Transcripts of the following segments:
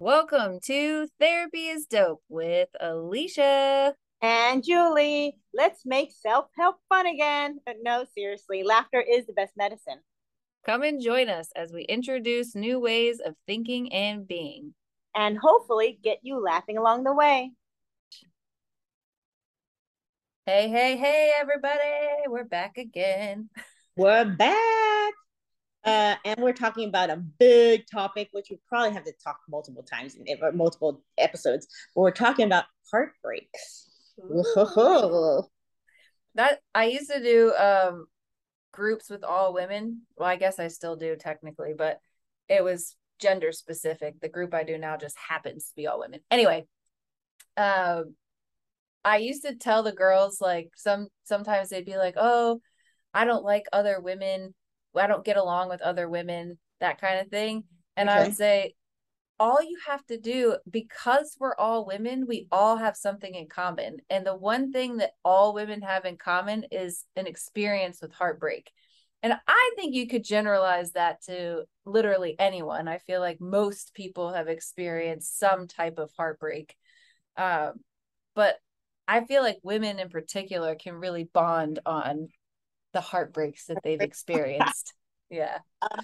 Welcome to Therapy is Dope with Alicia. And Julie, let's make self help fun again. But no, seriously, laughter is the best medicine. Come and join us as we introduce new ways of thinking and being. And hopefully get you laughing along the way. Hey, hey, hey, everybody. We're back again. We're back. Uh, and we're talking about a big topic, which we probably have to talk multiple times in multiple episodes. But we're talking about heartbreaks. that I used to do um, groups with all women. Well, I guess I still do technically, but it was gender specific. The group I do now just happens to be all women. Anyway, um, I used to tell the girls like some sometimes they'd be like, "Oh, I don't like other women I don't get along with other women, that kind of thing. And okay. I would say, all you have to do, because we're all women, we all have something in common. And the one thing that all women have in common is an experience with heartbreak. And I think you could generalize that to literally anyone. I feel like most people have experienced some type of heartbreak. Um, but I feel like women in particular can really bond on the heartbreaks that they've experienced. yeah. Uh,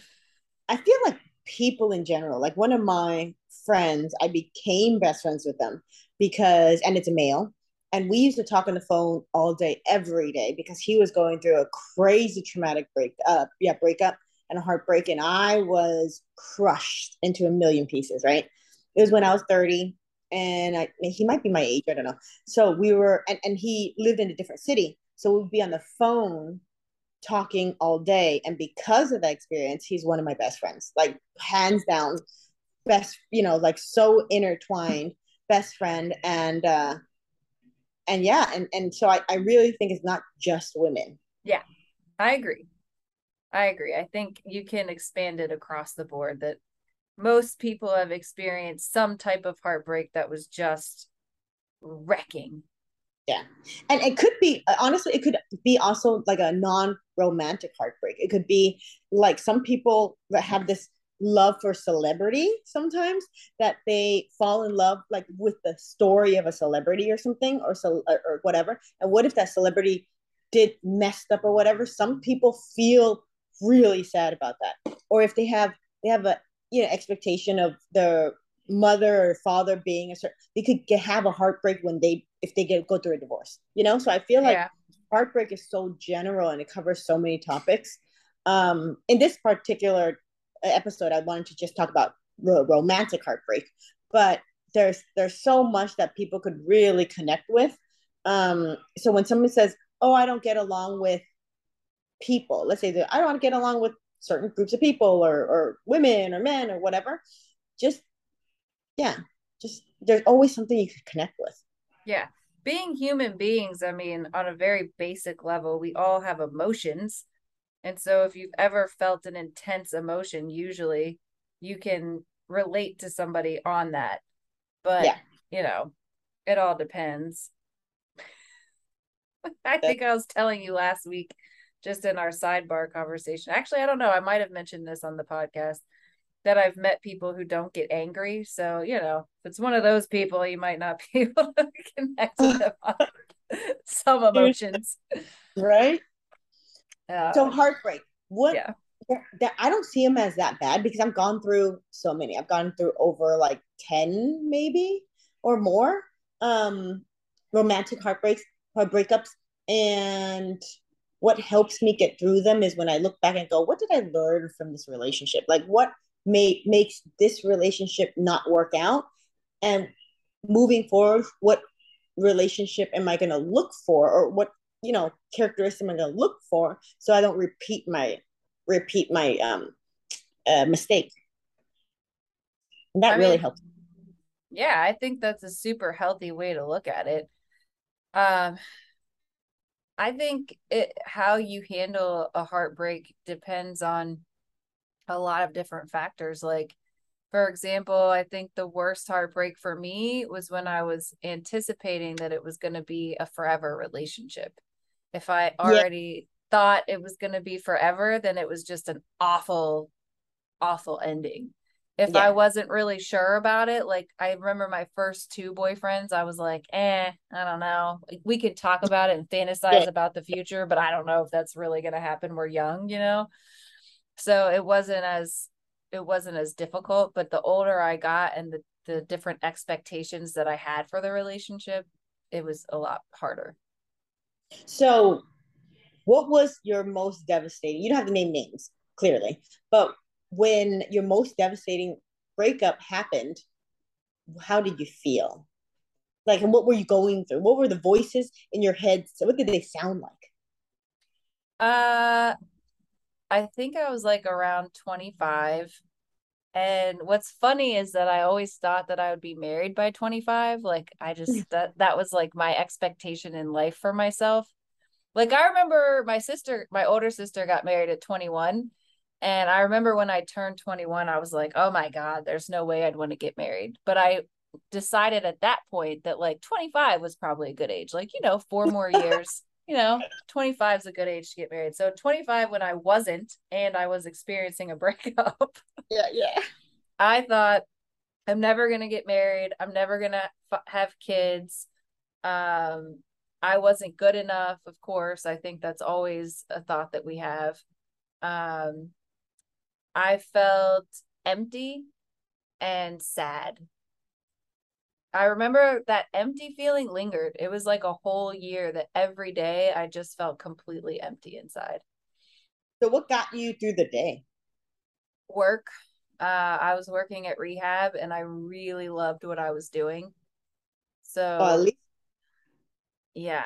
I feel like people in general, like one of my friends, I became best friends with them because, and it's a male, and we used to talk on the phone all day, every day, because he was going through a crazy traumatic break up, yeah, breakup and a heartbreak, and I was crushed into a million pieces. Right? It was when I was thirty, and I he might be my age, I don't know. So we were, and and he lived in a different city, so we'd be on the phone talking all day. And because of that experience, he's one of my best friends, like hands down, best, you know, like so intertwined, best friend. And, uh, and yeah, and, and so I, I really think it's not just women. Yeah, I agree. I agree. I think you can expand it across the board that most people have experienced some type of heartbreak that was just wrecking yeah. And it could be uh, honestly it could be also like a non-romantic heartbreak. It could be like some people that have this love for celebrity sometimes that they fall in love like with the story of a celebrity or something or so or whatever. And what if that celebrity did messed up or whatever? Some people feel really sad about that. Or if they have they have a you know expectation of the mother or father being a certain they could get, have a heartbreak when they if they get go through a divorce you know? So i feel like yeah. heartbreak is so general and it covers so many topics. Um in this particular episode i wanted to just talk about ro- romantic heartbreak but there's there's so much that people could really connect with. Um so when someone says oh i don't get along with people let's say that i don't get along with certain groups of people or or women or men or whatever just yeah, just there's always something you could connect with. Yeah. Being human beings, I mean, on a very basic level, we all have emotions. And so if you've ever felt an intense emotion, usually you can relate to somebody on that. But, yeah. you know, it all depends. I think I was telling you last week, just in our sidebar conversation. Actually, I don't know. I might have mentioned this on the podcast that I've met people who don't get angry. So, you know, if it's one of those people, you might not be able to connect with them on some emotions. Right. Uh, so heartbreak. What yeah. that I don't see them as that bad because I've gone through so many. I've gone through over like 10 maybe or more um romantic heartbreaks, heartbreakups. And what helps me get through them is when I look back and go, what did I learn from this relationship? Like what may makes this relationship not work out. And moving forward what relationship am i going to look for or what you know characteristic am i going to look for so i don't repeat my repeat my um uh, mistake? And that I really mean, helps. yeah i think that's a super healthy way to look at it. Um i think it how you handle a heartbreak depends on a lot of different factors. Like, for example, I think the worst heartbreak for me was when I was anticipating that it was going to be a forever relationship. If I already yeah. thought it was going to be forever, then it was just an awful, awful ending. if yeah. I wasn't really sure about it, like I remember my first two boyfriends, I was like, eh, I don't know. We could talk about it and fantasize yeah. about the future, but I don't know if that's really gonna happen. We're young, you know. So it wasn't as it wasn't as difficult, but the older I got and the the different expectations that I had for the relationship, it was a lot harder. So what was your most devastating? You don't have to name names, clearly, but when your most devastating breakup happened, how did you feel? Like, and what were you going through? What were the voices in your head? So what did they sound like? Uh, I think I was like around 25. And what's funny is that I always thought that I would be married by 25. Like I just that that was like my expectation in life for myself. Like I remember my sister, my older sister got married at 21 and I remember when I turned 21, I was like, oh my God, there's no way I'd want to get married. But I decided at that point that like 25 was probably a good age. Like, you know, four more years, you know, 25 is a good age to get married. So 25 when I wasn't and I was experiencing a breakup. Yeah, yeah. I thought I'm never going to get married. I'm never going to f- have kids. Um I wasn't good enough, of course. I think that's always a thought that we have. Um I felt empty and sad. I remember that empty feeling lingered. It was like a whole year that every day I just felt completely empty inside. So, what got you through the day? Work. Uh, I was working at rehab and I really loved what I was doing. So, least- yeah,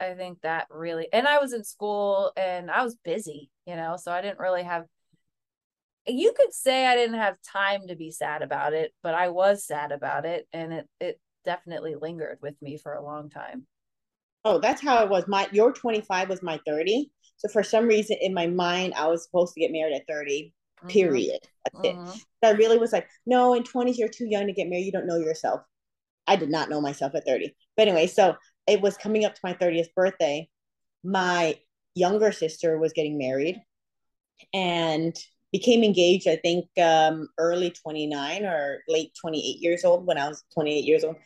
I think that really, and I was in school and I was busy, you know, so I didn't really have you could say I didn't have time to be sad about it, but I was sad about it and it it definitely lingered with me for a long time. Oh, that's how it was. My your 25 was my 30. So for some reason in my mind I was supposed to get married at 30. Mm-hmm. Period. That's mm-hmm. it. That really was like, no, in 20s you're too young to get married. You don't know yourself. I did not know myself at 30. But anyway, so it was coming up to my 30th birthday. My younger sister was getting married and became engaged, I think um, early 29 or late 28 years old when I was 28 years old.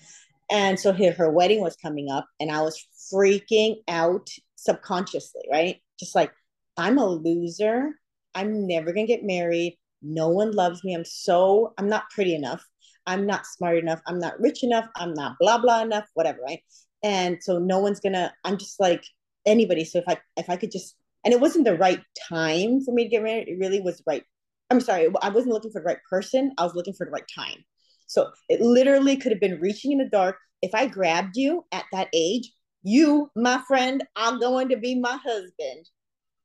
And so her, her wedding was coming up, and I was freaking out subconsciously, right? Just like, I'm a loser. I'm never going to get married. No one loves me. I'm so, I'm not pretty enough. I'm not smart enough. I'm not rich enough. I'm not blah, blah enough, whatever, right? And so no one's going to, I'm just like anybody. So if I, if I could just and it wasn't the right time for me to get married. It really was right. I'm sorry, I wasn't looking for the right person. I was looking for the right time. So it literally could have been reaching in the dark. If I grabbed you at that age, you, my friend, are going to be my husband.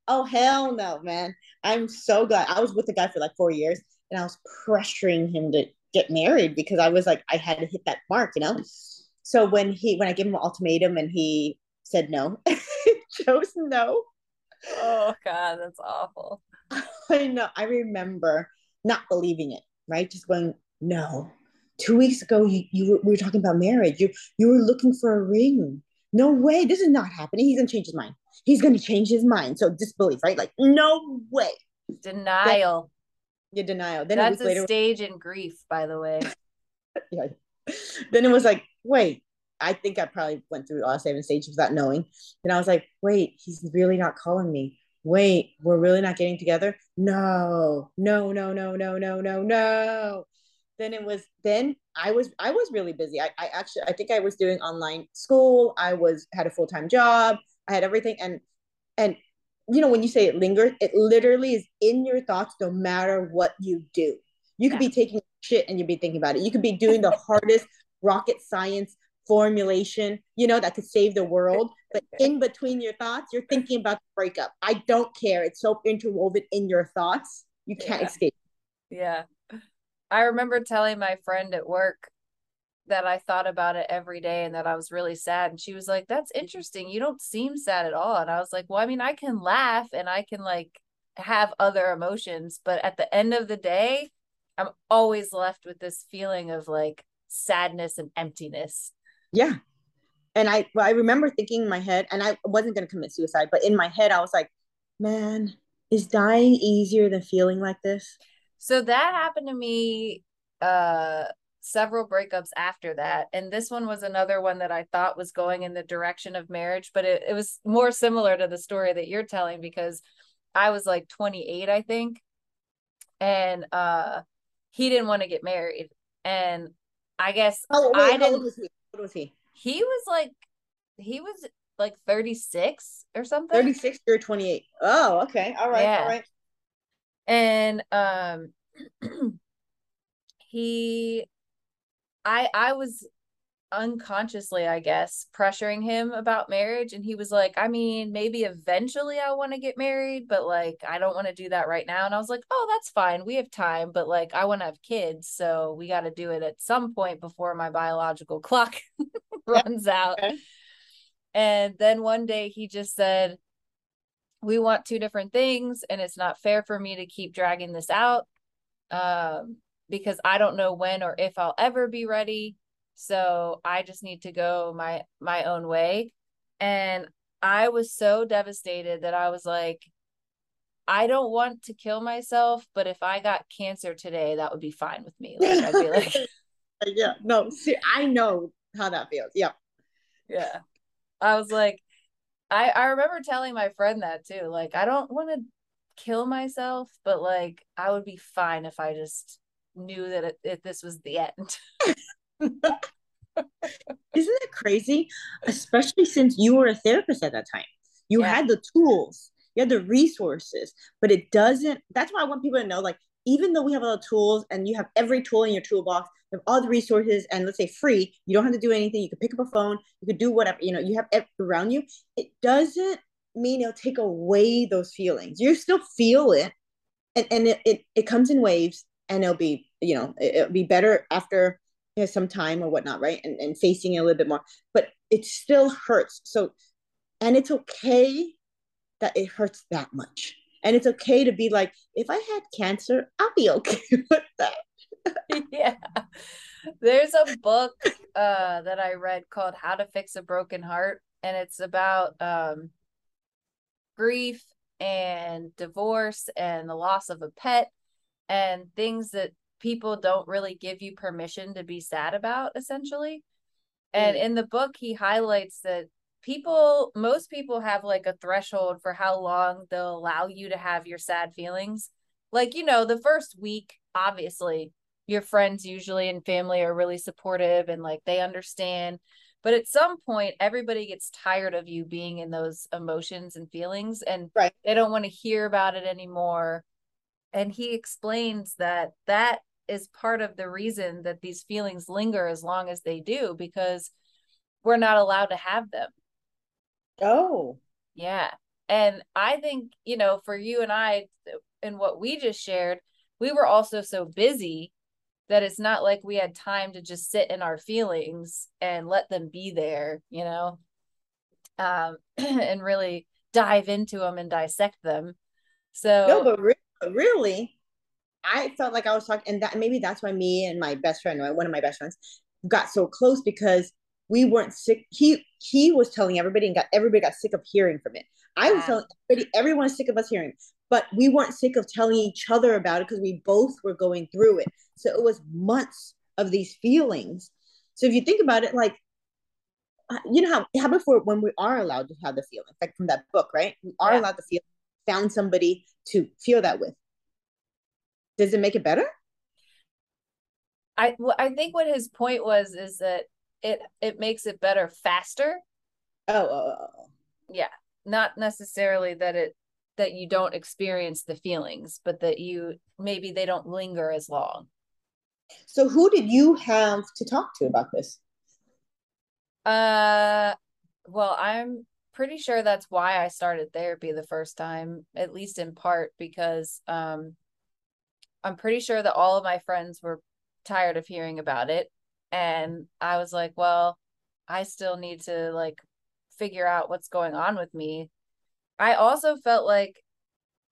Oh hell no, man! I'm so glad. I was with the guy for like four years, and I was pressuring him to get married because I was like, I had to hit that mark, you know. So when he, when I gave him an ultimatum, and he said no, chose no oh god, that's awful. I know. I remember not believing it, right? Just going, no. Two weeks ago, you, you were, we were talking about marriage. You you were looking for a ring. No way. This is not happening. He's gonna change his mind. He's gonna change his mind. So disbelief, right? Like, no way. Denial. Yeah, denial. Then that's a, later, stage in grief, by the way. yeah. Then it was like, wait, I think I probably went through all seven stages without knowing. And I was like, wait, he's really not calling me. Wait, we're really not getting together? No, no, no, no, no, no, no, no. Then it was then I was I was really busy. I, I actually I think I was doing online school. I was had a full-time job. I had everything. And and you know, when you say it lingers, it literally is in your thoughts no matter what you do. You could yeah. be taking shit and you'd be thinking about it. You could be doing the hardest rocket science formulation, you know, that could save the world. But in between your thoughts, you're thinking about the breakup. I don't care. It's so interwoven in your thoughts. You can't yeah. escape. Yeah. I remember telling my friend at work that I thought about it every day and that I was really sad. And she was like, That's interesting. You don't seem sad at all. And I was like, Well, I mean, I can laugh and I can like have other emotions. But at the end of the day, I'm always left with this feeling of like sadness and emptiness. Yeah. And I well, I remember thinking in my head, and I wasn't gonna commit suicide, but in my head, I was like, man, is dying easier than feeling like this? So that happened to me uh several breakups after that. And this one was another one that I thought was going in the direction of marriage, but it, it was more similar to the story that you're telling because I was like 28, I think. And uh he didn't want to get married. And I guess Oh, I wait, how didn't old was he? How old was he? he was like he was like 36 or something. 36 or 28. Oh, okay. All right. Yeah. All right. and um he i i was unconsciously i guess pressuring him about marriage and he was like i mean maybe eventually i want to get married but like i don't want to do that right now and i was like oh that's fine we have time but like i want to have kids so we got to do it at some point before my biological clock runs out Okay. and then one day he just said we want two different things and it's not fair for me to keep dragging this out um, because I don't know when or if I'll ever be ready. So I just need to go my my own way. And I was so devastated that I was like, I don't want to kill myself, but if I got cancer today, that would be fine with me. Like I'd be like, yeah. No, see, I know how that feels. Yeah. yeah. I was like, I I remember telling my friend that too. Like, I don't want to kill myself, but like, I would be fine if I just knew that it, it, this was the end. Isn't that crazy? Especially since you were a therapist at that time. You Yeah. had the tools, you had the resources, but it doesn't. That's why I want people to know like, even though we have all the tools and you have every tool in your toolbox, you have all the resources, and let's say free, you don't have to do anything. You can pick up a phone, you could do whatever, you know, you have it around you. It doesn't mean it'll take away those feelings. You still feel it, and, and it, it, it comes in waves, and it'll be, you know, it, it'll be better after you know, some time or whatnot, right? And, and facing it a little bit more, but it still hurts. So, and it's okay that it hurts that much. And it's okay to be like, if I had cancer, I'll be okay with that. yeah. There's a book uh that I read called How to Fix a Broken Heart and it's about um grief and divorce and the loss of a pet and things that people don't really give you permission to be sad about essentially. And Mm. in the book he highlights that people most people have like a threshold for how long they'll allow you to have your sad feelings. Like, you know, the first week obviously your friends usually and family are really supportive and like they understand but at some point everybody gets tired of you being in those emotions and feelings and Right. they don't want to hear about it anymore and he explains that that is part of the reason that these feelings linger as long as they do because we're not allowed to have them Oh, yeah. And I think, you know, for you and I, and what we just shared, we were also so busy that it's not like we had time to just sit in our feelings and let them be there, you know, um, and really dive into them and dissect them. So, no, but re- really, I felt like I was talking, and that maybe that's why me and my best friend, one of my best friends, got so close because we weren't sick. He he was telling everybody and got everybody got sick of hearing from it. I was telling everybody, everyone's sick of us hearing, but we weren't sick of telling each other about it because we both were going through it. So it was months of these feelings. So if you think about it, like uh, you know how how before when we are allowed to have the feeling, like from that book, right? We are Yeah. allowed to feel. Found somebody to feel that with. Does it make it better? I, well, I think what his point was is that it, it makes it better faster. Oh, oh, oh, oh. Yeah. Not necessarily that it, that you don't experience the feelings, but that you, maybe they don't linger as long. so who did you have to talk to about this? Uh, well, I'm pretty sure that's why I started therapy the first time, at least in part because um I'm pretty sure that all of my friends were tired of hearing about it and I was like, well, I still need to like figure out what's going on with me. I also felt like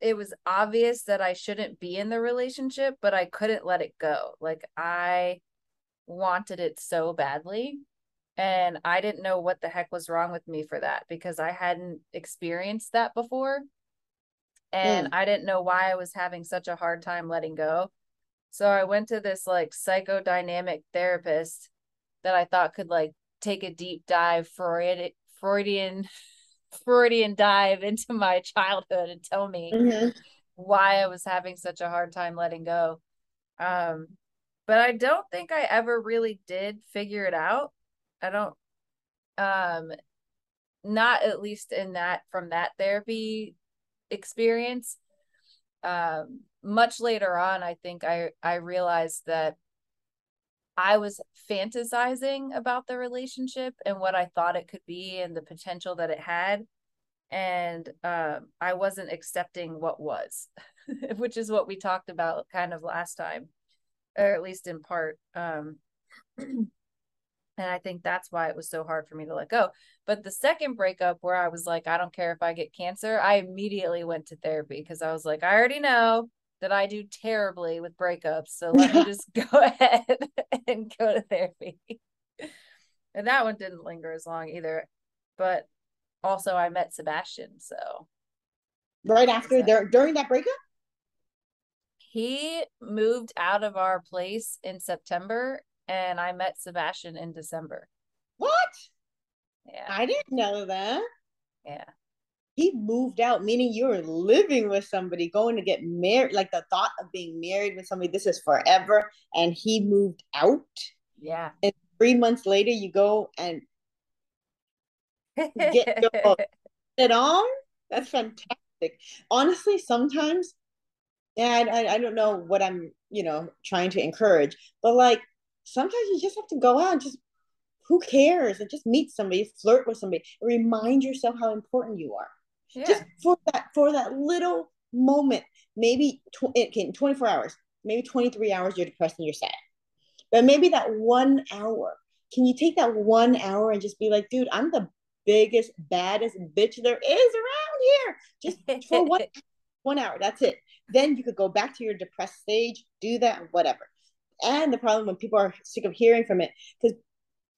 it was obvious that I shouldn't be in the relationship, but I couldn't let it go. Like I wanted it so badly and I didn't know what the heck was wrong with me for that because I hadn't experienced that before. And I didn't know why I was having such a hard time letting go. So I went to this like psychodynamic therapist that I thought could like take a deep dive Freud, Freudian Freudian dive into my childhood and tell me mm-hmm. why I was having such a hard time letting go. Um, but I don't think I ever really did figure it out. I don't um not at least in that from that therapy experience. Um much later on I think I I realized that I was fantasizing about the relationship and what I thought it could be and the potential that it had. And um, I wasn't accepting what was, which is what we talked about kind of last time, or at least in part. Um, and I think that's why it was so hard for me to let go. But the second breakup, where I was like, I don't care if I get cancer, I immediately went to therapy because I was like, I already know that I do terribly with breakups. So let me just go ahead and go to therapy. and that one didn't linger as long either. But also I met Sebastian, so right after there during that breakup? He moved out of our place in September and I met Sebastian in December. What? Yeah. I didn't know that. Yeah he moved out, meaning you were living with somebody, going to get married, like the thought of being married with somebody, this is forever. And he moved out. Yeah. And three months later, you go and get your it on. That's fantastic. Honestly, sometimes, and I, I don't know what I'm, you know, trying to encourage, but like sometimes you just have to go out and just who cares? And just meet somebody, flirt with somebody, remind yourself how important you are. Yeah. just for that for that little moment maybe tw- eh, in 24 hours maybe 23 hours you're depressed and you're sad. But maybe that one hour can you take that one hour and just be like dude i'm the biggest baddest bitch there is around here. Just for one one hour that's it. Then you could go back to your depressed stage do that whatever and the problem when people are sick of hearing from it because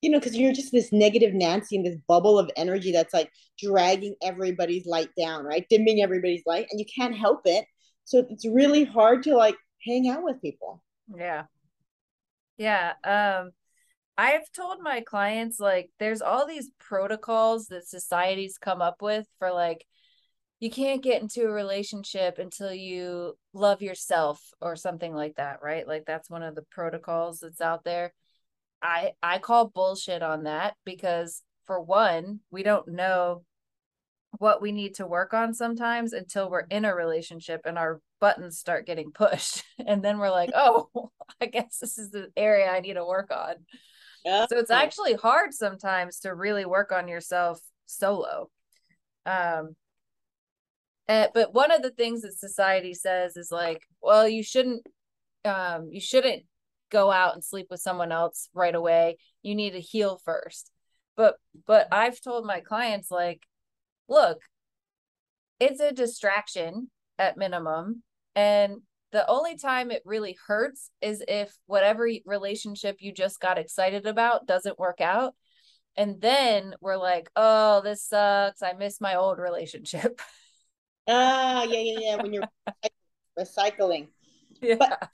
you know, because you're just this negative Nancy in this bubble of energy that's like dragging everybody's light down, right? Dimming everybody's light, and you can't help it. So it's really hard to like hang out with people. Yeah. Yeah. Um, I've told my clients like there's all these protocols that societies come up with for like you can't get into a relationship until you love yourself or something like that, right? Like that's one of the protocols that's out there. I I call bullshit on that because for one, we don't know what we need to work on sometimes until we're in a relationship and our buttons start getting pushed and then we're like, "Oh, I guess this is the area I need to work on." Yeah. So it's actually hard sometimes to really work on yourself solo. Um eh, but one of the things that society says is like, well, you shouldn't um you shouldn't go out and sleep with someone else right away. You need to heal first. But but I've told my clients like, look, it's a distraction at minimum and the only time it really hurts is if whatever relationship you just got excited about doesn't work out and then we're like oh this sucks i miss my old relationship ah yeah yeah yeah when you're recycling yeah. but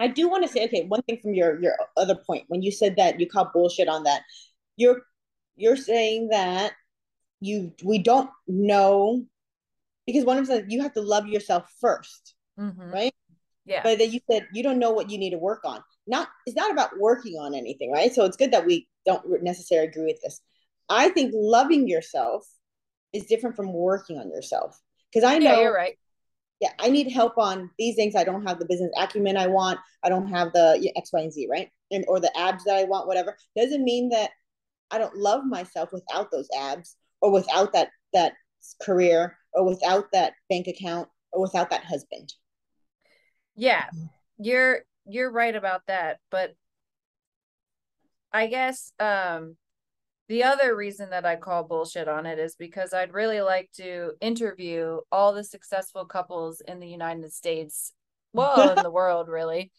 I do want to say, okay, one thing from your your other point when you said that you call bullshit on that, you're you're saying that you we don't know because one of them you have to love yourself 1st mm-hmm. right? Yeah. But then you said you don't know what you need to work on. Not it's not about working on anything, right? So it's good that we don't necessarily agree with this. I think loving yourself is different from working on yourself because I know yeah, you're right yeah, I need help on these things. I don't have the business acumen I want. I don't have the X, Y, and Z, right? And or the abs that I want, whatever. Doesn't mean that I don't love myself without those abs or without that that career or without that bank account or without that husband. Yeah. You're you're right about that, but I guess um the other reason that I call bullshit on it is because I'd really like to interview all the successful couples in the United States, well, in the world, really,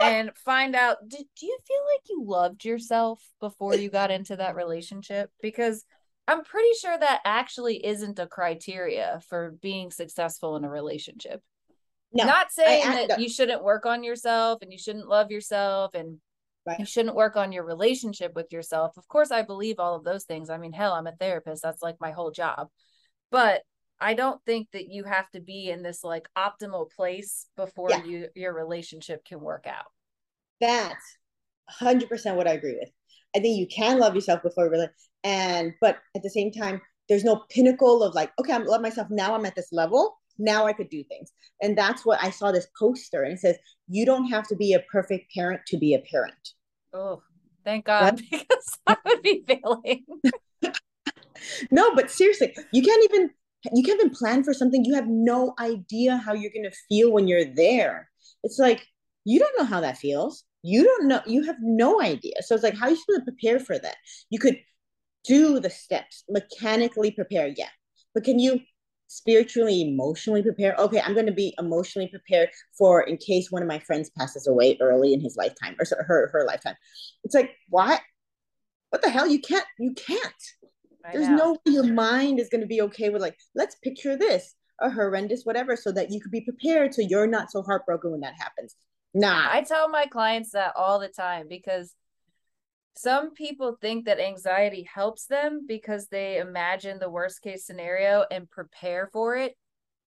and find out do, do you feel like you loved yourself before you got into that relationship? Because I'm pretty sure that actually isn't a criteria for being successful in a relationship. No, not saying I, I, that you shouldn't work on yourself and you shouldn't love yourself and right. you shouldn't work on your relationship with yourself. Of course, I believe all of those things. I mean, hell, I'm a therapist. That's like my whole job. But I don't think that you have to be in this like optimal place before yeah. you your relationship can work out. That's 100% what I agree with. I think you can love yourself before really and but at the same time there's no pinnacle of like okay, I love myself now I'm at this level. Now I could do things. And that's what I saw this poster and it says you don't have to be a perfect parent to be a parent. Oh, thank God because I would be failing. no, but seriously, you can't even you can't even plan for something you have no idea how you're going to feel when you're there. It's like you don't know how that feels. You don't know you have no idea. So it's like how are you supposed to prepare for that? You could do the steps mechanically prepare yeah. But can you spiritually emotionally prepared. okay i'm going to be emotionally prepared for in case one of my friends passes away early in his lifetime or her her lifetime it's like what what the hell you can't you can't there's no way your mind is going to be okay with like, let's picture this, a horrendous whatever, so that you could be prepared so you're not so heartbroken when that happens. Nah. I tell my clients that all the time because some people think that anxiety helps them because they imagine the worst case scenario and prepare for it.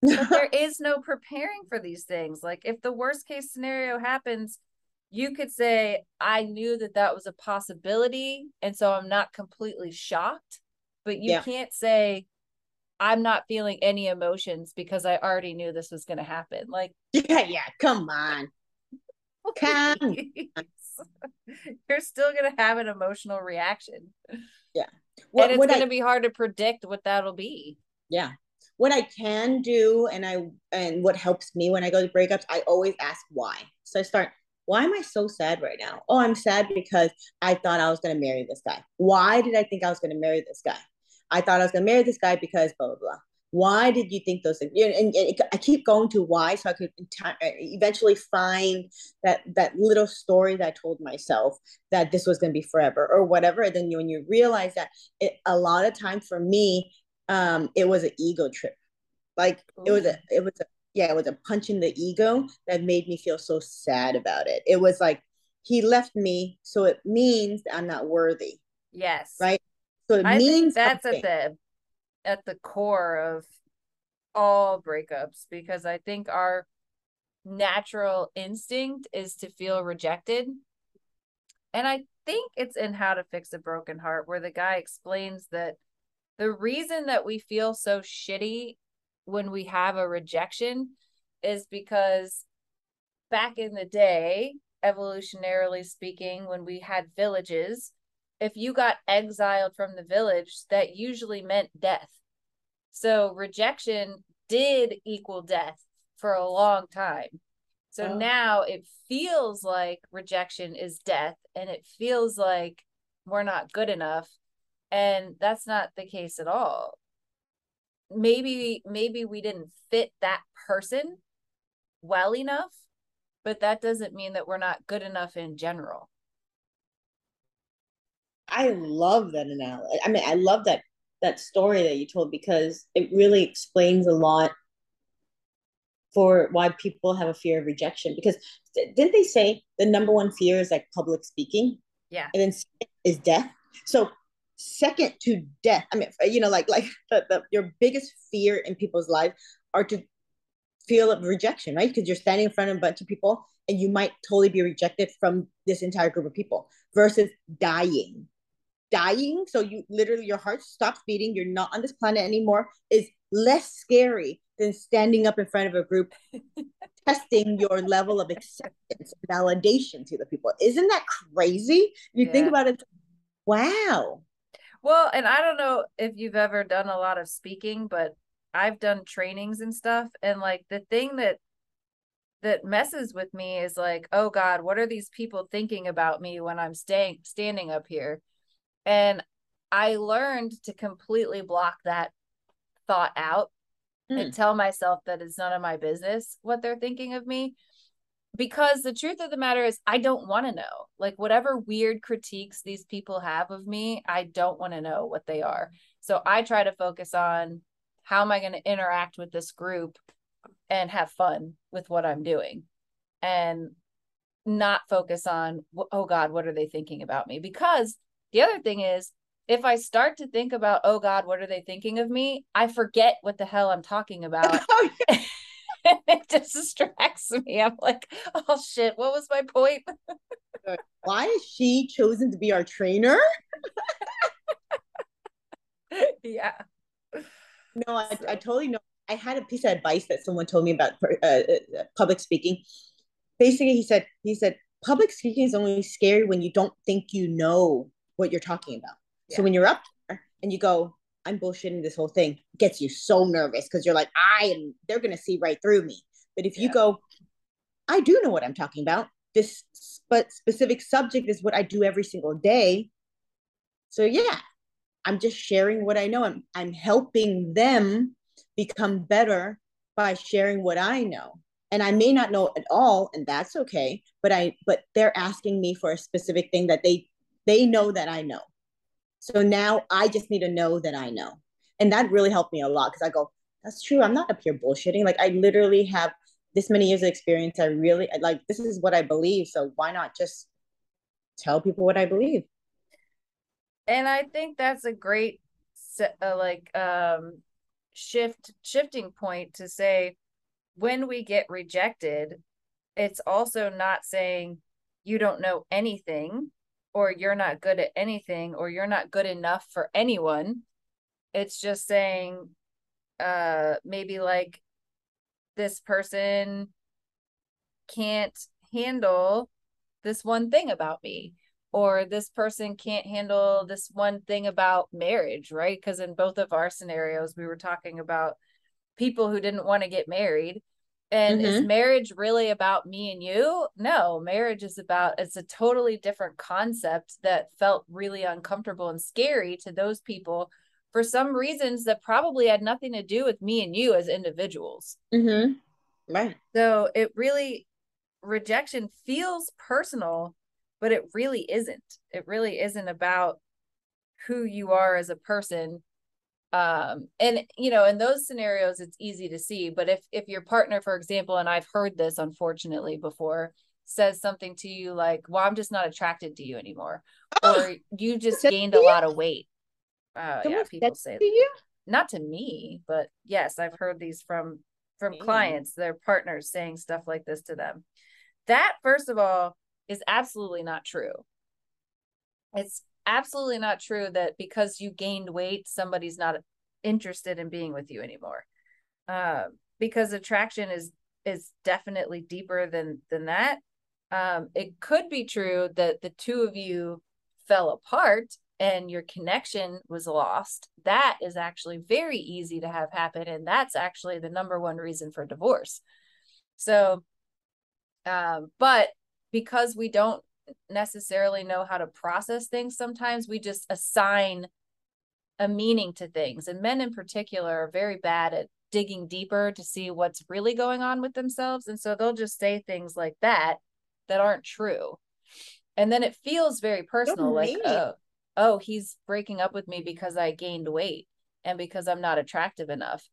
But there is no preparing for these things. Like if the worst case scenario happens, you could say, I knew that that was a possibility. And so I'm not completely shocked but you yeah. can't say I'm not feeling any emotions because I already knew this was going to happen. Like, yeah, yeah, come on. Come. You're still going to have an emotional reaction. Yeah. What, and it's going to be hard to predict what that'll be. Yeah. What I can do and I and what helps me when I go to breakups, I always ask why. So I start, why am I so sad right now? Oh, I'm sad because I thought I was going to marry this guy. Why did I think I was going to marry this guy? I thought I was gonna marry this guy because blah blah blah. Why did you think those things? And, and, and I keep going to why, so I could uh, eventually find that that little story that I told myself that this was gonna be forever or whatever. And then you, when you realize that, it, a lot of time for me, um, it was an ego trip. Like Ooh. it was a, it was a, yeah, it was a punch in the ego that made me feel so sad about it. It was like he left me, so it means I'm not worthy. Yes. Right. So I think that's something. at the at the core of all breakups because I think our natural instinct is to feel rejected. And I think it's in How to Fix a Broken Heart where the guy explains that the reason that we feel so shitty when we have a rejection is because back in the day, evolutionarily speaking, when we had villages, if you got exiled from the village, that usually meant death. So rejection did equal death for a long time. So oh. now it feels like rejection is death and it feels like we're not good enough. And that's not the case at all. Maybe maybe we didn't fit that person well enough, but that doesn't mean that we're not good enough in general. I love that analogy. I mean, I love that that story that you told because it really explains a lot for why people have a fear of rejection. Because didn't they say the number one fear is like public speaking? Yeah. And then is death. So second to death, I mean, you know, like like the, the, your biggest fear in people's lives are to feel of rejection, right? Because you're standing in front of a bunch of people and you might totally be rejected from this entire group of people versus dying dying. So you literally your heart stops beating. You're not on this planet anymore. Is less scary than standing up in front of a group testing your level of acceptance validation to the people. Isn't that crazy? You yeah. think about it wow. Well and i don't know if you've ever done a lot of speaking but i've done trainings and stuff. And like the thing that that messes with me is like oh god what are these people thinking about me when i'm staying standing up here and I learned to completely block that thought out mm. and tell myself that it's none of my business what they're thinking of me. Because the truth of the matter is, I don't want to know. Like, whatever weird critiques these people have of me, I don't want to know what they are. So I try to focus on how am I going to interact with this group and have fun with what I'm doing and not focus on oh god what are they thinking about me because the other thing is if I start to think about, oh God, what are they thinking of me? I forget what the hell I'm talking about. Oh, yeah. it just distracts me. I'm like, oh shit, what was my point? Why is she chosen to be our trainer? yeah. No, I. I totally know. I had a piece of advice that someone told me about uh, uh, public speaking. Basically, he said, he said, public speaking is only scary when you don't think you know what you're talking about. Yeah. So when you're up there and you go, I'm bullshitting this whole thing, gets you so nervous because you're like, I am, they're going to see right through me. But if you go, I do know what I'm talking about. This but specific subject is what I do every single day. So yeah, I'm just sharing what I know. I'm I'm helping them become better by sharing what I know. And I may not know at all, and that's okay. But I but they're asking me for a specific thing that they they know that I know. So now I just need to know that I know. And that really helped me a lot because I go, that's true. I'm not up here bullshitting. Like I literally have this many years of experience. I really like this is what I believe. So why not just tell people what I believe? And I think that's a great uh, like um shift shifting point to say when we get rejected, it's also not saying you don't know anything or you're not good at anything or you're not good enough for anyone it's just saying uh maybe like this person can't handle this one thing about me or this person can't handle this one thing about marriage right? Because in both of our scenarios we were talking about people who didn't want to get married and mm-hmm. is marriage really about me and you? No, marriage is about it's a totally different concept that felt really uncomfortable and scary to those people for some reasons that probably had nothing to do with me and you as individuals. Mm-hmm. Right. So it really rejection feels personal, but it really isn't. It really isn't about who you are as a person um and you know in those scenarios it's easy to see but if if your partner for example and i've heard this unfortunately before says something to you like well i'm just not attracted to you anymore oh, or you just gained a lot of weight. Uh yeah people say to you? not to me but yes i've heard these from from mm. clients their partners saying stuff like this to them. That first of all is absolutely not true. It's absolutely not true that because you gained weight, somebody's not interested in being with you anymore. Uh, because attraction is is definitely deeper than than that. Um, it could be true that the two of you fell apart and your connection was lost. That is actually very easy to have happen, and that's actually the number one reason for divorce. So, um, but because we don't necessarily know how to process things sometimes. We just assign a meaning to things and men in particular are very bad at digging deeper to see what's really going on with themselves and so they'll just say things like that that aren't true. And then it feels very personal like oh oh he's breaking up with me because i gained weight and because i'm not attractive enough.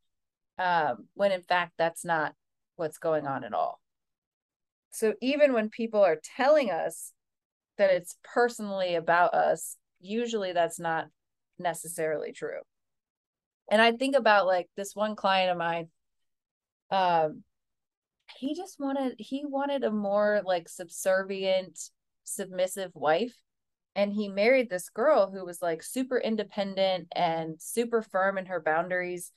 Um, when in fact that's not what's going on at all. So even when people are telling us that it's personally about us, usually that's not necessarily true. And I think about like this one client of mine, um, he just wanted he wanted a more like subservient, submissive wife. And he married this girl who was like super independent and super firm in her boundaries.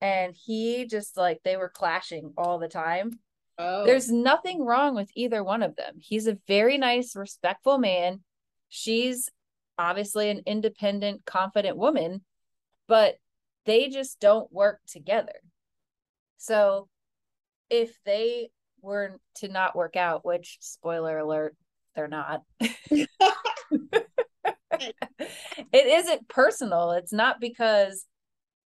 And he just like they were clashing all the time Oh. There's nothing wrong with either one of them. He's a very nice, respectful man. She's obviously an independent, confident woman, but they just don't work together. So if they were to not work out, which spoiler alert, they're not. it isn't personal. It's not because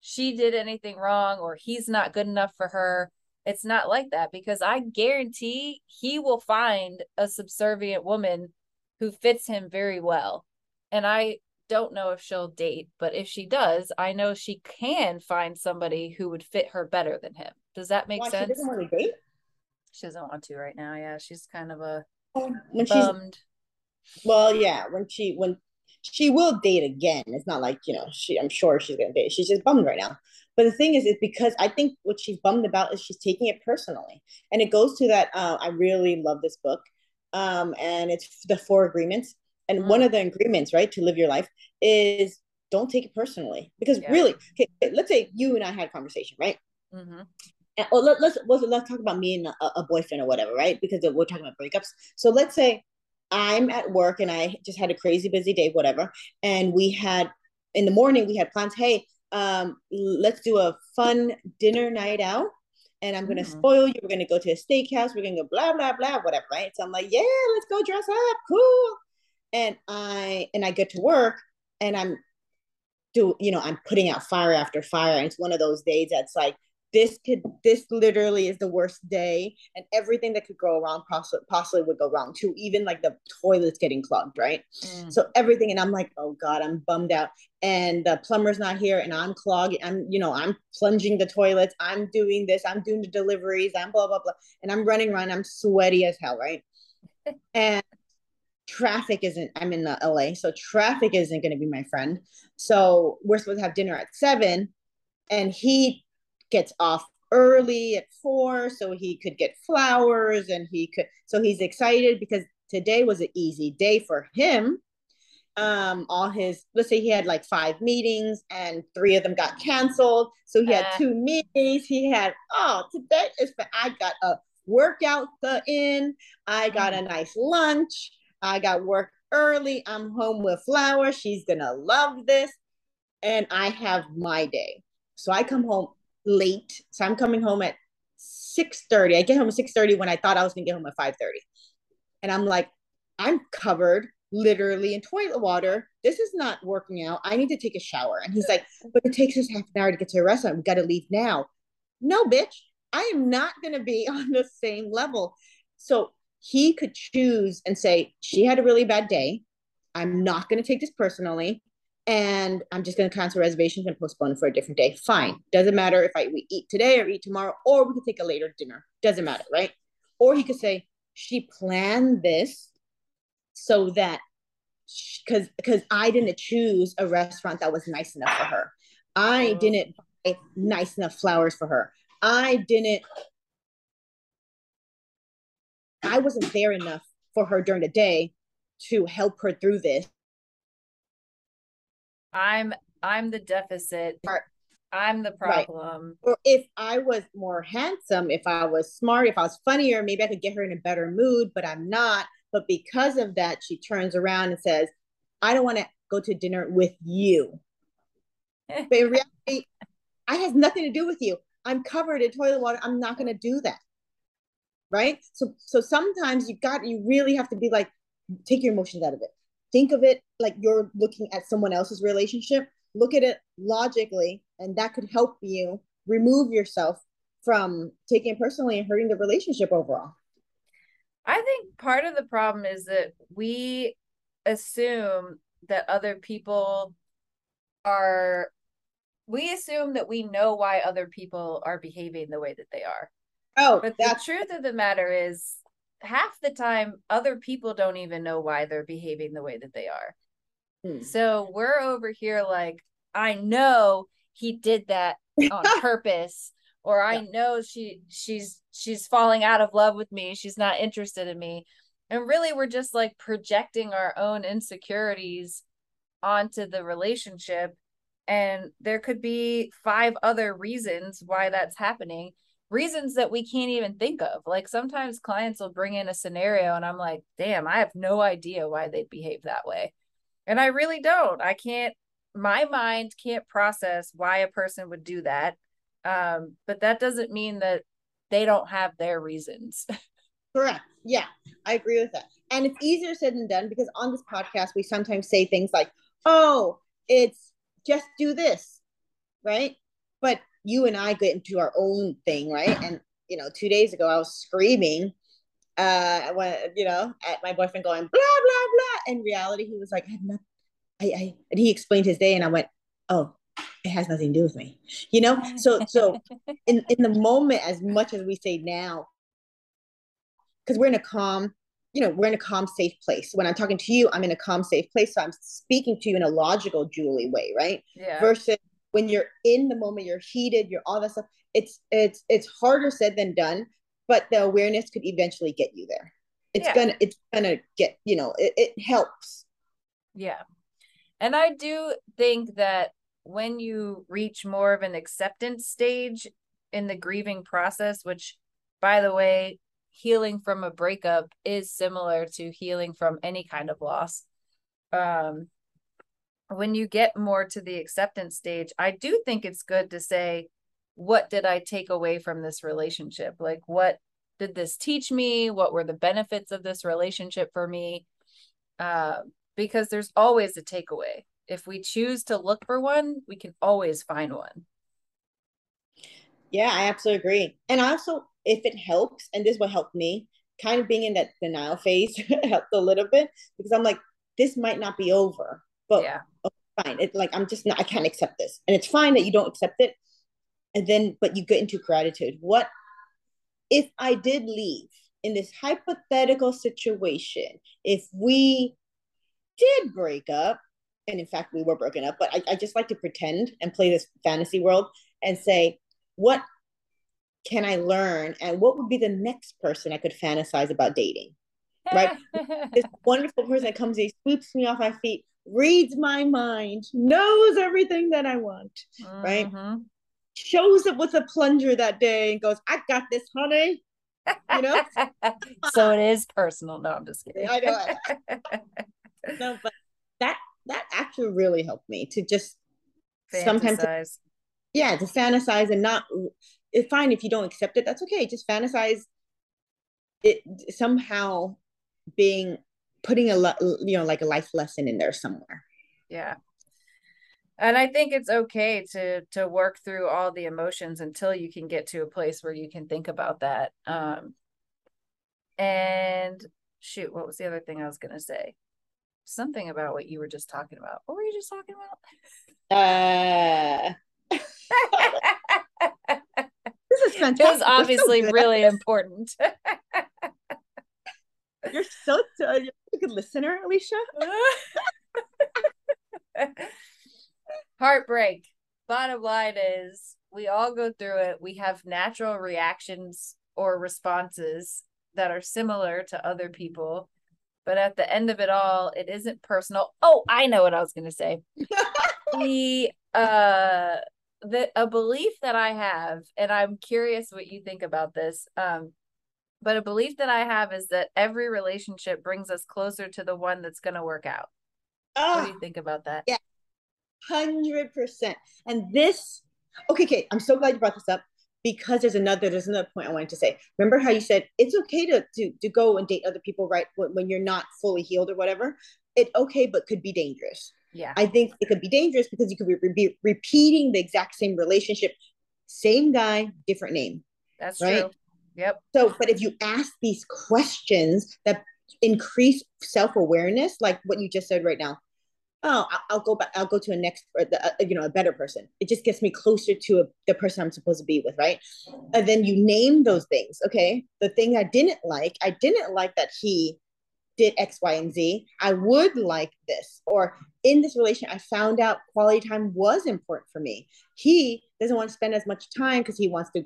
she did anything wrong or he's not good enough for her it's not like that because I guarantee he will find a subservient woman who fits him very well. And I don't know if she'll date, but if she does, I know she can find somebody who would fit her better than him. Does that make Why, sense? She doesn't want to date. She doesn't want to right now. Yeah, she's kind of a oh, when bummed. she's well, yeah, when she when she will date again. It's not like you know she. I'm sure she's gonna date. She's just bummed right now. But the thing is, it's because I think what she's bummed about is she's taking it personally, and it goes to that. Uh, I really love this book, um, and it's the Four Agreements. And mm. one of the agreements, right, to live your life is don't take it personally because yeah. really, okay, let's say you and I had a conversation, right? Mm-hmm. And, oh, let, let's let's let's talk about me and a, a boyfriend or whatever, right? Because we're talking about breakups. So let's say I'm at work and I just had a crazy busy day, whatever, and we had in the morning we had plans. Hey, um, let's do a fun dinner night out. And I'm gonna mm. spoil you. We're gonna go to a steakhouse. We're gonna go blah blah blah, whatever, right? So I'm like, yeah, let's go dress up, cool. And I and I get to work, and I'm do you know I'm putting out fire after fire. And it's one of those days that's like this could this literally is the worst day and everything that could go wrong possibly, possibly would go wrong too even like the toilets getting clogged right? Mm. so everything and i'm like oh god i'm bummed out. And the plumber's not here and i'm clogging i'm you know i'm plunging the toilets i'm doing this i'm doing the deliveries i'm blah blah blah and i'm running around i'm sweaty as hell right? And traffic isn't i'm in the la so traffic isn't going to be my friend. So we're supposed to have dinner at seven and he gets off early at four so he could get flowers and he could so he's excited because today was an easy day for him. Um all his let's say he had like five meetings and three of them got canceled. So he had uh, two meetings. He had oh today is for i got a workout the in i got a mm. nice lunch. I got work early. I'm home with flowers. She's gonna love this. And i have my day. So i come home late. So I'm coming home at 6:30. I get home at 6:30 when I thought I was gonna get home at 5:30. And I'm like, I'm covered literally in toilet water. This is not working out. I need to take a shower. And he's like, but it takes us half an hour to get to the restaurant. We gotta leave now. No, bitch. I am not gonna be on the same level. So he could choose and say, she had a really bad day. I'm not gonna take this personally and I'm just going to cancel reservations and postpone for a different day. Fine. Doesn't matter if I we eat today or eat tomorrow, or we could take a later dinner. Doesn't matter, right? Or he could say she planned this so that because because I didn't choose a restaurant that was nice enough for her. I oh. didn't buy nice enough flowers for her. I didn't. I wasn't there enough for her during the day to help her through this I'm I'm the deficit. I'm the problem. Right. Or if I was more handsome, if I was smart, if I was funnier, maybe I could get her in a better mood, but I'm not. But because of that, she turns around and says, I don't want to go to dinner with you. but in reality, I has nothing to do with you. I'm covered in toilet water. I'm not going to do that. Right. So, so sometimes you got, you really have to be like, take your emotions out of it think of it like you're looking at someone else's relationship. Look at it logically and that could help you remove yourself from taking it personally and hurting the relationship overall. I think part of the problem is that we assume that other people are we assume that we know why other people are behaving the way that they are. Oh but the truth of the matter is half the time other people don't even know why they're behaving the way that they are. Hmm. So we're over here like, I know he did that on purpose or I know she she's she's falling out of love with me. She's not interested in me. And really we're just like projecting our own insecurities onto the relationship and there could be five other reasons why that's happening reasons that we can't even think of. Like sometimes clients will bring in a scenario and I'm like, damn, I have no idea why they'd behave that way. And I really don't. I can't, my mind can't process why a person would do that. Um, but that doesn't mean that they don't have their reasons. Correct. Yeah, I agree with that. And it's easier said than done because on this podcast, we sometimes say things like, oh, it's just do this, right? But you and I get into our own thing, right? And you know, two days ago I was screaming, uh, when you know, at my boyfriend going blah blah blah. In reality, he was like, I had nothing. I, I and he explained his day, and I went, oh, it has nothing to do with me. You know? So so in, in the moment, as much as we say now, because we're in a calm, you know, we're in a calm, safe place. When I'm talking to you, I'm in a calm, safe place. So I'm speaking to you in a logical, Julie way, right? Yeah. Versus when you're in the moment, you're heated, you're all that stuff. It's it's it's harder said than done, but the awareness could eventually get you there. It's yeah. gonna it's gonna get, you know, it, it helps. Yeah. And I do think that when you reach more of an acceptance stage in the grieving process, which by the way, healing from a breakup is similar to healing from any kind of loss. Um, when you get more to the acceptance stage, I do think it's good to say, what did I take away from this relationship? Like, what did this teach me? What were the benefits of this relationship for me? Uh, because there's always a takeaway. If we choose to look for one, we can always find one. Yeah, I absolutely agree. And also, if it helps, and this will help me, kind of being in that denial phase helped a little bit because I'm like, this might not be over, but yeah. fine. It like I'm just not, I can't accept this, and it's fine that you don't accept it. And then, but you get into gratitude. What if I did leave in this hypothetical situation? If we did break up, and in fact we were broken up, but I, I just like to pretend and play this fantasy world and say, what can I learn? And what would be the next person I could fantasize about dating? Right? this wonderful person that comes in, sweeps me off my feet, reads my mind, knows everything that I want, mm-hmm. right? Shows up with a plunger that day and goes, I got this, honey. You know? so it is personal. No, I'm just kidding. I know. no, but that that actually really helped me to just fantasize. sometimes yeah to fantasize and not it's fine if you don't accept it that's okay just fantasize it somehow being putting a lot you know like a life lesson in there somewhere. Yeah. And i think it's okay to to work through all the emotions until you can get to a place where you can think about that um and shoot what was the other thing i was going to say? Something about what you were just talking about. What were you just talking about? Uh. This is fantastic. It was obviously so really important. you're so a good listener, Alicia. Heartbreak. Bottom line is we all go through it. We have natural reactions or responses that are similar to other people. But at the end of it all, it isn't personal. Oh, I know what I was going to say. the uh the a belief that I have, and I'm curious what you think about this. Um, but a belief that I have is that every relationship brings us closer to the one that's going to work out. Oh, what do you ah, think about that? Yeah, hundred percent. And this, okay, okay. I'm so glad you brought this up because there's another there's another point I wanted to say. Remember how you said it's okay to to to go and date other people, right? When, when you're not fully healed or whatever. It okay, but could be dangerous. Yeah. I think it could be dangerous because you could be, be repeating the exact same relationship, same guy, different name. That's right? true. Yep. So, but if you ask these questions that increase self awareness, like what you just said right now, oh, I'll go back. I'll go to a next, uh, you know, a better person. It just gets me closer to a, the person I'm supposed to be with, right? And then you name those things. Okay, the thing I didn't like, I didn't like that he did X, Y, and Z. I would like this. Or in this relation, I found out quality time was important for me. He doesn't want to spend as much time because he wants to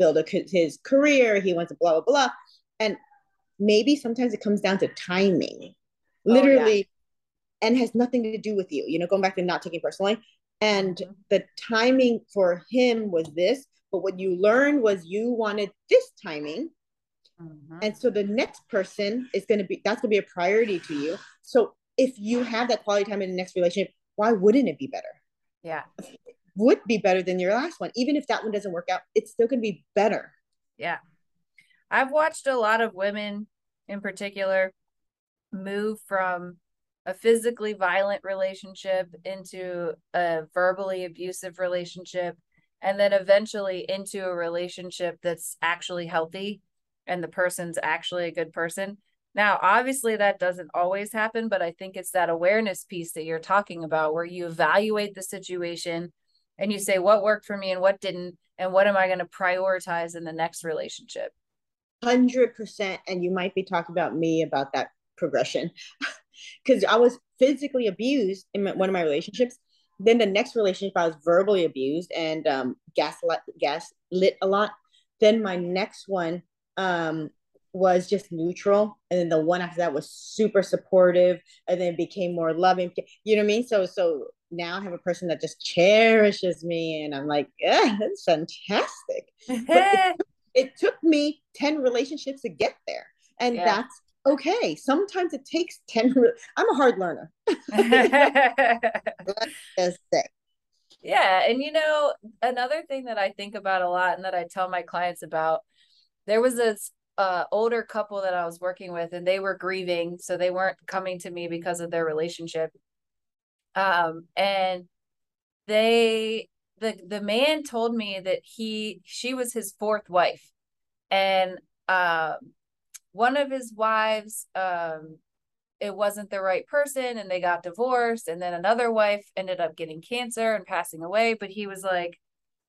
build a, his career. He wants to blah, blah, blah. And maybe sometimes it comes down to timing, literally, oh, yeah. and has nothing to do with you, you know, going back to not taking personally. And mm-hmm. the timing for him was this, but what you learned was you wanted this timing Mm-hmm. And so the next person is going to be, that's going to be a priority to you. So if you have that quality time in the next relationship, why wouldn't it be better? Yeah. Would be better than your last one. Even if that one doesn't work out, it's still going to be better. Yeah. I've watched a lot of women in particular move from a physically violent relationship into a verbally abusive relationship and then eventually into a relationship that's actually healthy and the person's actually a good person. Now, obviously, that doesn't always happen, but I think it's that awareness piece that you're talking about where you evaluate the situation and you say what worked for me and what didn't and what am i going to prioritize in the next relationship? 100% and you might be talking about me about that progression. Because i was physically abused in my, one of my relationships. Then the next relationship i was verbally abused and um gas gas lit a lot. Then my next one um was just neutral and then the one after that was super supportive and then became more loving you know what i mean? So so now i have a person that just cherishes me and i'm like yeah that's fantastic. But it, it, took me 10 relationships to get there and yeah. that's okay. Sometimes it takes 10 re- i'm a hard learner. Yeah and you know another thing that i think about a lot and that i tell my clients about there was this uh, older couple that I was working with, and they were grieving, so they weren't coming to me because of their relationship. Um, and they the the man told me that he she was his fourth wife, and um, one of his wives um it wasn't the right person and they got divorced and then another wife ended up getting cancer and passing away but he was like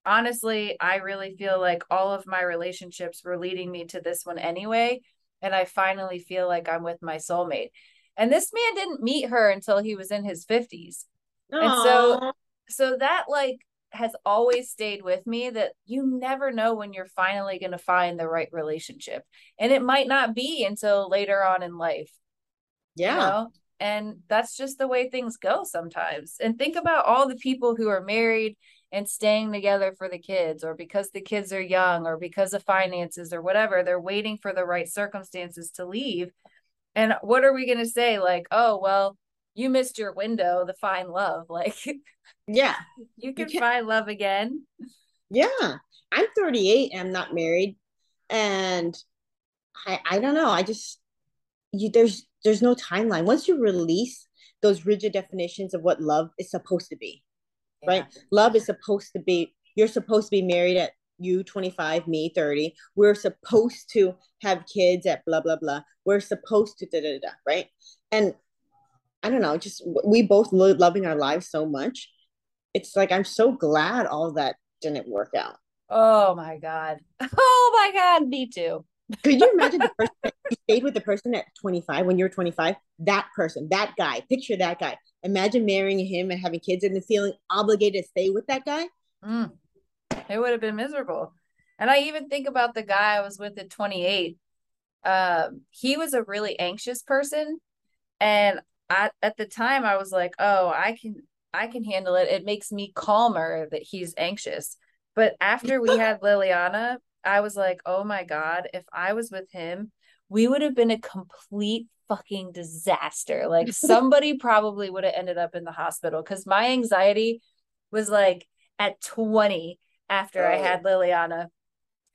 honestly, I really feel like all of my relationships were leading me to this one anyway. And I finally feel like I'm with my soulmate. And this man didn't meet her until he was in his 50s. Aww. And so so that like has always stayed with me that you never know when you're finally going to find the right relationship. And it might not be until later on in life. Yeah. You know? And that's just the way things go sometimes. And think about all the people who are married and staying together for the kids or because the kids are young or because of finances or whatever they're waiting for the right circumstances to leave. And what are we going to say? Like oh well you missed your window to find love like yeah. you can, you can find love again. Yeah. I'm 38 and i'm not married and i i don't know i just you there's there's no timeline. Once you release those rigid definitions of what love is supposed to be yeah. right? Love is supposed to be, you're supposed to be married at you 25, me 30. We're supposed to have kids at blah, blah, blah. We're supposed to da, da, da, right? And I don't know, just we both lo- loving our lives so much. It's like, I'm so glad all that didn't work out. Oh my God. Oh my God. Me too. Could you imagine the person you stayed with the person at 25 when you're 25? That person, that guy, picture that guy. Imagine marrying him and having kids and then feeling obligated to stay with that guy. Mm. It would have been miserable. And I even think about the guy I was with at 28. Um, he was a really anxious person. And I, at the time I was like, oh, I can I can handle it. It makes me calmer that he's anxious. But after we had Liliana, I was like, oh my God, if I was with him, we would have been a complete fucking disaster. Like somebody probably would have ended up in the hospital because my anxiety was like at 20 after oh. I had Liliana.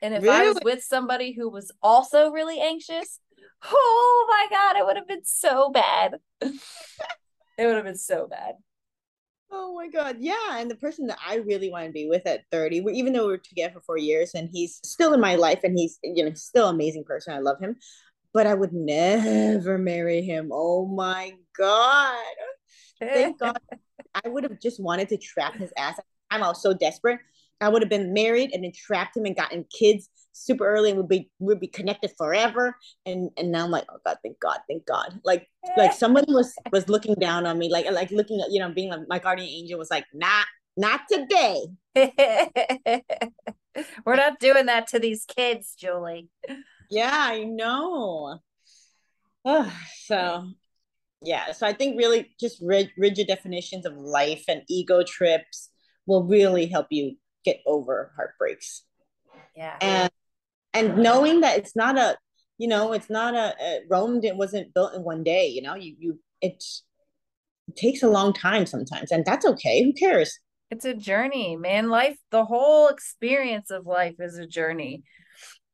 And if really? I was with somebody who was also really anxious, oh my God, it would have been so bad. it would have been so bad. Oh my god, yeah. And the person that I really want to be with at 30, even though we are together for four years and he's still in my life and he's you know still amazing person. I love him. But I would never marry him. Oh my god. Thank God. I would have just wanted to trap his ass. I'm all so desperate. I would have been married and then trapped him and gotten kids super early and would be would be connected forever. And and now I'm like, oh God, thank God, thank God. Like like somebody was was looking down on me, like like looking at you know being like my guardian angel was like, not not today. We're not doing that to these kids, Julie. Yeah, I know. Oh, so yeah, so I think really just rigid definitions of life and ego trips will really help you get over heartbreaks. Yeah. And and knowing that it's not a you know it's not a, a rome it wasn't built in one day you know you you it's it takes a long time sometimes and that's okay who cares it's a journey man life the whole experience of life is a journey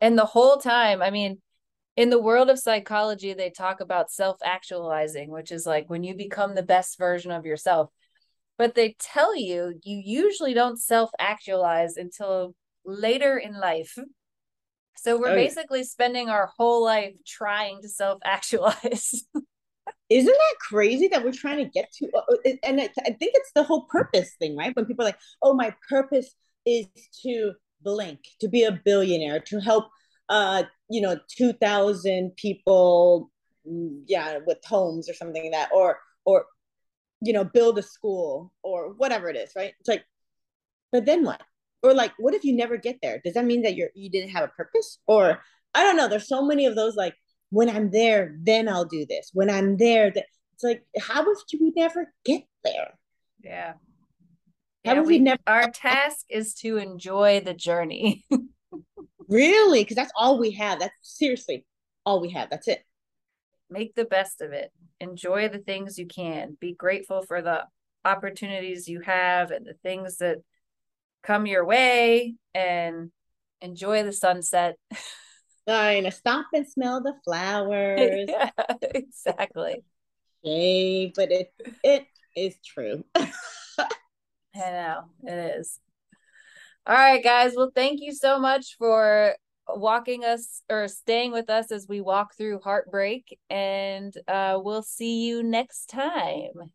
and the whole time i mean in the world of psychology they talk about self actualizing which is like when you become the best version of yourself but they tell you you usually don't self actualize until later in life so we're oh, basically yeah. spending our whole life trying to self actualize. isn't that crazy that we're trying to get to uh, and i think it's the whole purpose thing right when people are like oh my purpose is to blink to be a billionaire to help uh you know 2000 people mm, yeah with homes or something like that or or you know build a school or whatever it is right it's like but then what or like what if you never get there does that mean that you're you didn't have a purpose or i don't know there's so many of those like when I'm there, then I'll do this. When I'm there, that it's like, how if we never get there? Yeah. How yeah, we, we never? Our task is to enjoy the journey. really, because that's all we have. That's seriously all we have. That's it. Make the best of it. Enjoy the things you can. Be grateful for the opportunities you have and the things that come your way, and enjoy the sunset. Going to stop and smell the flowers. yeah, exactly. Okay, but it it is true. I know it is. All right, guys. Well, thank you so much for walking us or staying with us as we walk through heartbreak, and uh, we'll see you next time.